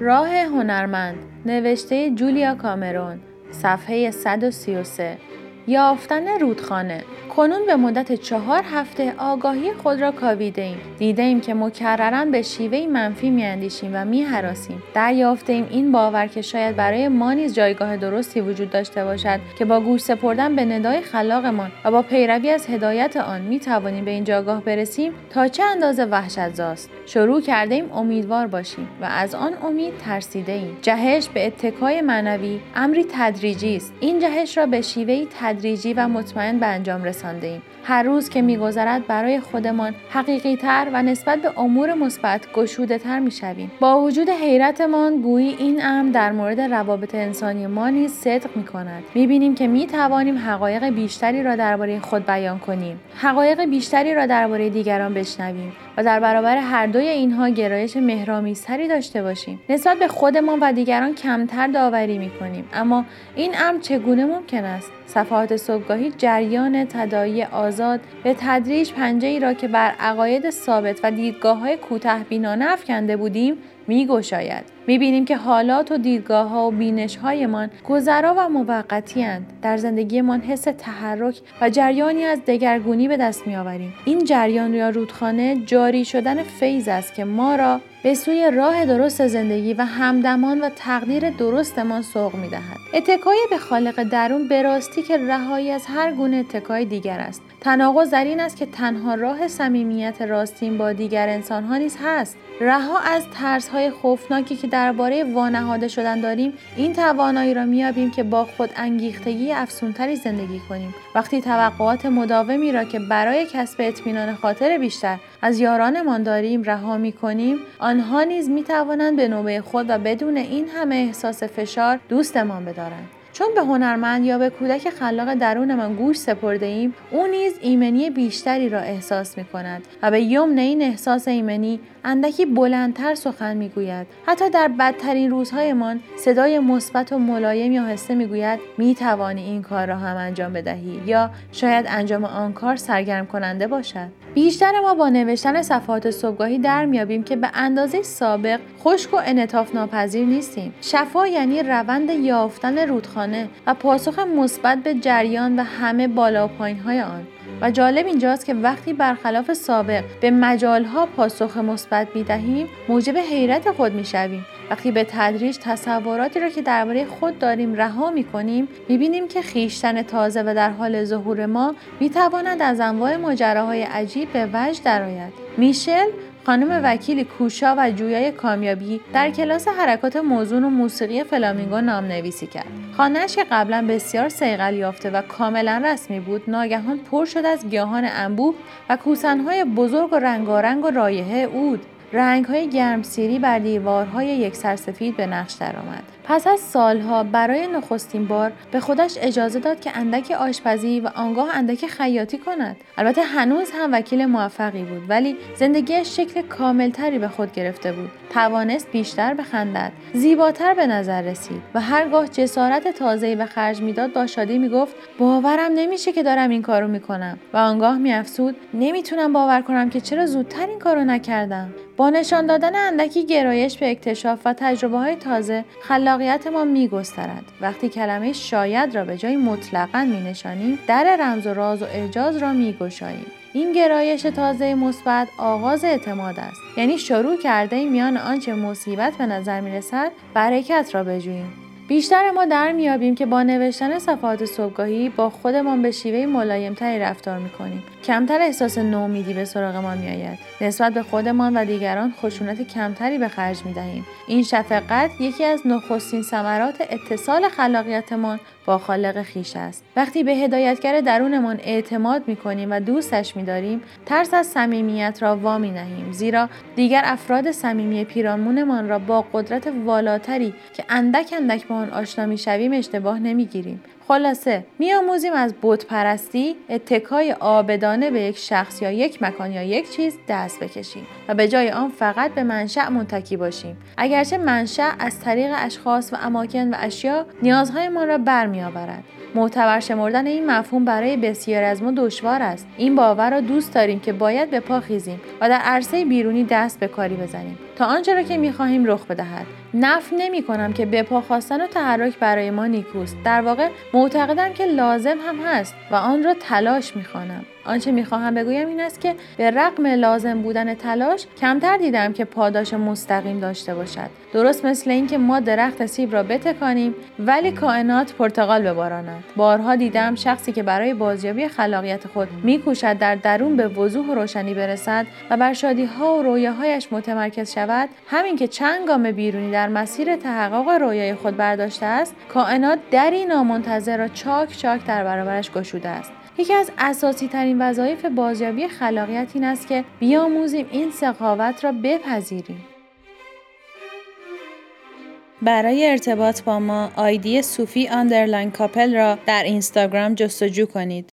راه هنرمند نوشته جولیا کامرون صفحه 133 یافتن رودخانه کنون به مدت چهار هفته آگاهی خود را کاویده ایم. دیده ایم که مکررا به شیوه منفی میاندیشیم و میهراسیم. دریافته ایم این باور که شاید برای ما نیز جایگاه درستی وجود داشته باشد که با گوش سپردن به ندای خلاقمان و با پیروی از هدایت آن می توانیم به این جاگاه برسیم تا چه اندازه وحشت زاست. شروع کرده ایم امیدوار باشیم و از آن امید ترسیده ایم. جهش به اتکای معنوی امری تدریجی است. این جهش را به شیوه تدریجی و مطمئن به انجام رساندیم. هر روز که میگذرد برای خودمان حقیقی تر و نسبت به امور مثبت گشوده تر می شویم. با وجود حیرتمان گویی این امر در مورد روابط انسانی ما نیز صدق می کند. می بینیم که می توانیم حقایق بیشتری را درباره خود بیان کنیم. حقایق بیشتری را درباره دیگران بشنویم و در برابر هر دوی اینها گرایش مهرامیزتری داشته باشیم. نسبت به خودمان و دیگران کمتر داوری می کنیم اما این امر چگونه ممکن است؟ صفحات صبحگاهی جریان تدایی آزاد به تدریج پنجه ای را که بر عقاید ثابت و دیدگاه های کوته بینانه افکنده بودیم می گشاید. می بینیم که حالات و دیدگاه ها و بینش هایمان گذرا و موقتی هند. در زندگیمان حس تحرک و جریانی از دگرگونی به دست می آوریم. این جریان یا رودخانه جاری شدن فیض است که ما را به سوی راه درست زندگی و همدمان و تقدیر درستمان سوق می دهد. اتکای به خالق درون به راستی که رهایی از هر گونه اتکای دیگر است. تناقض در این است که تنها راه صمیمیت راستین با دیگر انسانها نیز هست. رها از ترسهای خوفناکی که درباره وانهاده شدن داریم این توانایی را میابیم که با خود انگیختگی افسونتری زندگی کنیم. وقتی توقعات مداومی را که برای کسب اطمینان خاطر بیشتر از یارانمان داریم رها می کنیم آنها نیز می توانند به نوبه خود و بدون این همه احساس فشار دوستمان بدارند. چون به هنرمند یا به کودک خلاق درونمان گوش سپرده ایم او نیز ایمنی بیشتری را احساس می کند و به یمن این احساس ایمنی اندکی بلندتر سخن می‌گوید. حتی در بدترین روزهایمان صدای مثبت و ملایم یا هسته می‌گوید می‌توانی این کار را هم انجام بدهی یا شاید انجام آن کار سرگرم کننده باشد. بیشتر ما با نوشتن صفحات صبحگاهی در میابیم که به اندازه سابق خشک و انعطاف ناپذیر نیستیم. شفا یعنی روند یافتن رودخانه و پاسخ مثبت به جریان و همه بالا و پایین های آن. و جالب اینجاست که وقتی برخلاف سابق به مجالها پاسخ مثبت می‌دهیم موجب حیرت خود می‌شویم. وقتی به تدریج تصوراتی را که درباره خود داریم رها می‌کنیم می‌بینیم که خیشتن تازه و در حال ظهور ما می‌تواند از انواع ماجراهای عجیب به وجد درآید. میشل خانم وکیل کوشا و جویای کامیابی در کلاس حرکات موزون و موسیقی فلامینگو نام نویسی کرد. خانهاش که قبلا بسیار سیغل یافته و کاملا رسمی بود ناگهان پر شد از گیاهان انبوه و کوسنهای بزرگ و رنگارنگ و رایحه اود. رنگ های گرمسیری بر دیوارهای یک سرسفید به نقش درآمد. پس از سالها برای نخستین بار به خودش اجازه داد که اندک آشپزی و آنگاه اندک خیاطی کند. البته هنوز هم وکیل موفقی بود ولی زندگیش شکل کاملتری به خود گرفته بود. توانست بیشتر بخندد زیباتر به نظر رسید و هرگاه جسارت تازه‌ای به خرج می‌داد با شادی می‌گفت باورم نمیشه که دارم این کارو می‌کنم. و آنگاه میافزود نمی‌تونم باور کنم که چرا زودتر این کارو نکردم. با نشان دادن اندکی گرایش به اکتشاف و تجربه های تازه خلاقیت ما می گسترد. وقتی کلمه شاید را به جای مطلقا می نشانیم در رمز و راز و اعجاز را می گشاییم. این گرایش تازه مثبت آغاز اعتماد است یعنی شروع کرده میان آنچه مصیبت به نظر می رسد برکت را بجوییم بیشتر ما در میابیم که با نوشتن صفحات صبحگاهی با خودمان به شیوه ملایمتری رفتار می‌کنیم. کمتر احساس نومیدی به سراغمان میآید. نسبت به خودمان و دیگران خشونت کمتری به خرج می‌دهیم. این شفقت یکی از نخستین ثمرات اتصال خلاقیتمان با خالق خیش است. وقتی به هدایتگر درونمان اعتماد می‌کنیم و دوستش میداریم ترس از صمیمیت را وامی نهیم زیرا دیگر افراد صمیمی پیرامونمان را با قدرت والاتری که اندک اندک آن آشنا می‌شویم اشتباه نمی‌گیریم. خلاصه میآموزیم از بت پرستی اتکای آبدانه به یک شخص یا یک مکان یا یک چیز دست بکشیم. و به جای آن فقط به منشأ متکی باشیم. اگرچه منشأ از طریق اشخاص و اماکن و اشیا نیازهایمان را برمیآورد. معتبر شمردن این مفهوم برای بسیار از ما دشوار است. این باور را دوست داریم که باید به پا خیزیم و در عرصه بیرونی دست به کاری بزنیم. تا آنچه را که می‌خواهیم رخ بدهد. نف نمی کنم که به پا خواستن و تحرک برای ما نیکوست. در واقع معتقدم که لازم هم هست و آن را تلاش می‌خوانم. آنچه می‌خواهم بگویم این است که به رغم لازم بودن تلاش کمتر دیدم که پاداش مستقیم داشته باشد. درست مثل اینکه ما درخت سیب را بتکانیم ولی کائنات پرتقال بباراند. بارها دیدم شخصی که برای بازیابی خلاقیت خود میکوشد در درون به وضوح و روشنی برسد و بر شادی ها و رویاهایش متمرکز شود. همین که چند گام بیرونی در مسیر تحقق رویای خود برداشته است کائنات دری نامنتظر را چاک چاک در برابرش گشوده است. یکی از اساسی ترین وظایف بازیابی خلاقیت این است که بیاموزیم این سخاوت را بپذیریم. برای ارتباط با ما آیدی صوفی underline کاپل را در اینستاگرام جستجو کنید.